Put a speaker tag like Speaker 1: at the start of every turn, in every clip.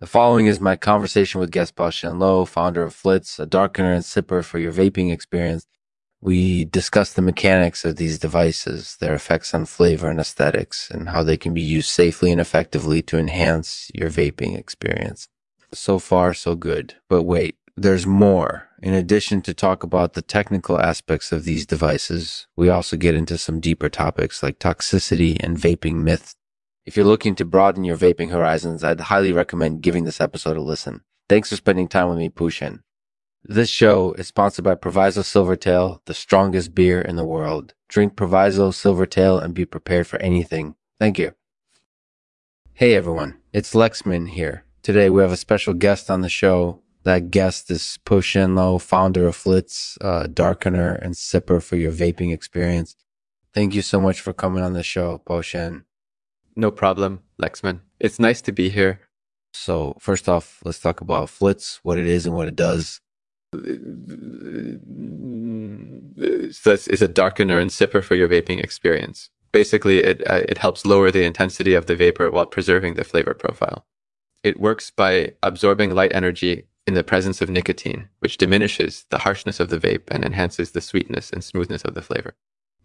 Speaker 1: The following is my conversation with guest Po-Shen Loh, founder of Flits, a darkener and sipper for your vaping experience. We discuss the mechanics of these devices, their effects on flavor and aesthetics, and how they can be used safely and effectively to enhance your vaping experience. So far, so good. But wait, there's more. In addition to talk about the technical aspects of these devices, we also get into some deeper topics like toxicity and vaping myths if you're looking to broaden your vaping horizons, I'd highly recommend giving this episode a listen. Thanks for spending time with me, Po-Shen. This show is sponsored by Proviso Silvertail, the strongest beer in the world. Drink Proviso Silvertail and be prepared for anything. Thank you. Hey everyone, it's Lexman here. Today we have a special guest on the show. That guest is Po-Shen Loh, founder of Flits, uh, darkener and sipper for your vaping experience. Thank you so much for coming on the show, Po-Shen.
Speaker 2: No problem, Lexman. It's nice to be here.
Speaker 1: So, first off, let's talk about Flits, what it is and what it does.
Speaker 2: So it's a darkener and sipper for your vaping experience. Basically, it uh, it helps lower the intensity of the vapor while preserving the flavor profile. It works by absorbing light energy in the presence of nicotine, which diminishes the harshness of the vape and enhances the sweetness and smoothness of the flavor.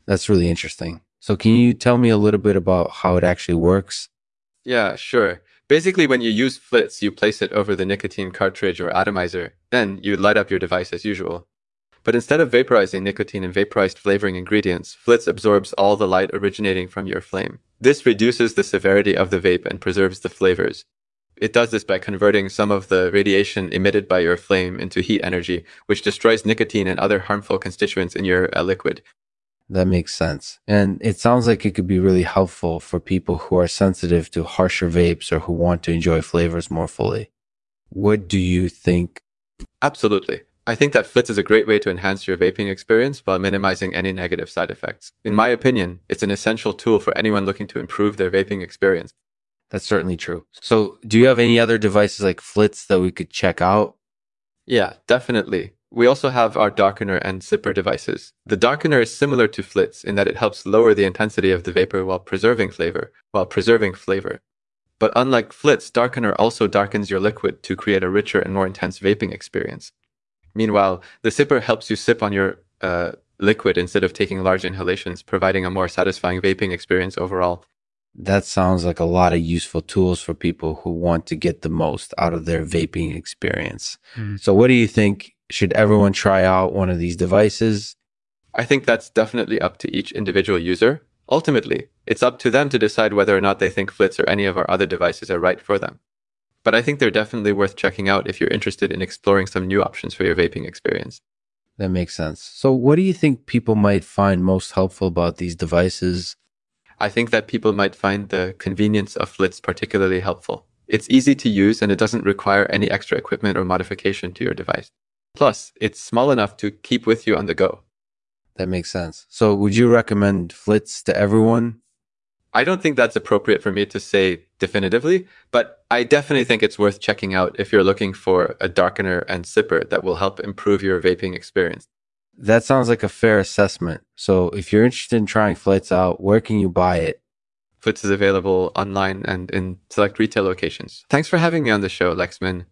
Speaker 1: That's really interesting. So can you tell me a little bit about how it actually works?
Speaker 2: Yeah, sure. Basically, when you use Flits, you place it over the nicotine cartridge or atomizer. Then you light up your device as usual. But instead of vaporizing nicotine and vaporized flavoring ingredients, Flits absorbs all the light originating from your flame. This reduces the severity of the vape and preserves the flavors. It does this by converting some of the radiation emitted by your flame into heat energy, which destroys nicotine and other harmful constituents in your uh, liquid.
Speaker 1: That makes sense. And it sounds like it could be really helpful for people who are sensitive to harsher vapes or who want to enjoy flavors more fully. What do you think?
Speaker 2: Absolutely. I think that Flits is a great way to enhance your vaping experience while minimizing any negative side effects. In my opinion, it's an essential tool for anyone looking to improve their vaping experience.
Speaker 1: That's certainly true. So, do you have any other devices like Flits that we could check out?
Speaker 2: Yeah, definitely. We also have our darkener and sipper devices. The darkener is similar to Flits in that it helps lower the intensity of the vapor while preserving flavor, while preserving flavor. But unlike Flits, darkener also darkens your liquid to create a richer and more intense vaping experience. Meanwhile, the sipper helps you sip on your uh, liquid instead of taking large inhalations, providing a more satisfying vaping experience overall.
Speaker 1: That sounds like a lot of useful tools for people who want to get the most out of their vaping experience. Mm. So, what do you think should everyone try out one of these devices?
Speaker 2: I think that's definitely up to each individual user. Ultimately, it's up to them to decide whether or not they think Flits or any of our other devices are right for them. But I think they're definitely worth checking out if you're interested in exploring some new options for your vaping experience.
Speaker 1: That makes sense. So, what do you think people might find most helpful about these devices?
Speaker 2: I think that people might find the convenience of Flits particularly helpful. It's easy to use and it doesn't require any extra equipment or modification to your device. Plus, it's small enough to keep with you on the go.
Speaker 1: That makes sense. So, would you recommend Flits to everyone?
Speaker 2: I don't think that's appropriate for me to say definitively, but I definitely think it's worth checking out if you're looking for a darkener and sipper that will help improve your vaping experience.
Speaker 1: That sounds like a fair assessment. So, if you're interested in trying Flits out, where can you buy it?
Speaker 2: Flits is available online and in select retail locations. Thanks for having me on the show, Lexman.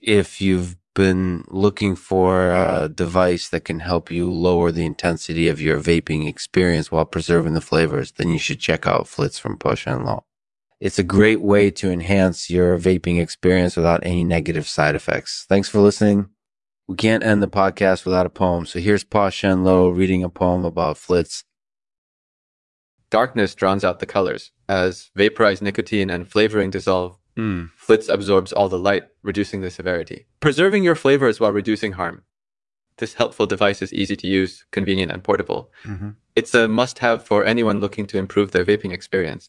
Speaker 1: If you've been looking for a device that can help you lower the intensity of your vaping experience while preserving the flavors, then you should check out Flits from Po-Shen Loh. It's a great way to enhance your vaping experience without any negative side effects. Thanks for listening. We can't end the podcast without a poem, so here's Po-Shen Loh reading a poem about Flits.
Speaker 2: Darkness drowns out the colors. As vaporized nicotine and flavoring dissolve, Mm. Flits absorbs all the light, reducing the severity, preserving your flavors while reducing harm. This helpful device is easy to use, convenient, and portable. Mm-hmm. It's a must have for anyone looking to improve their vaping experience.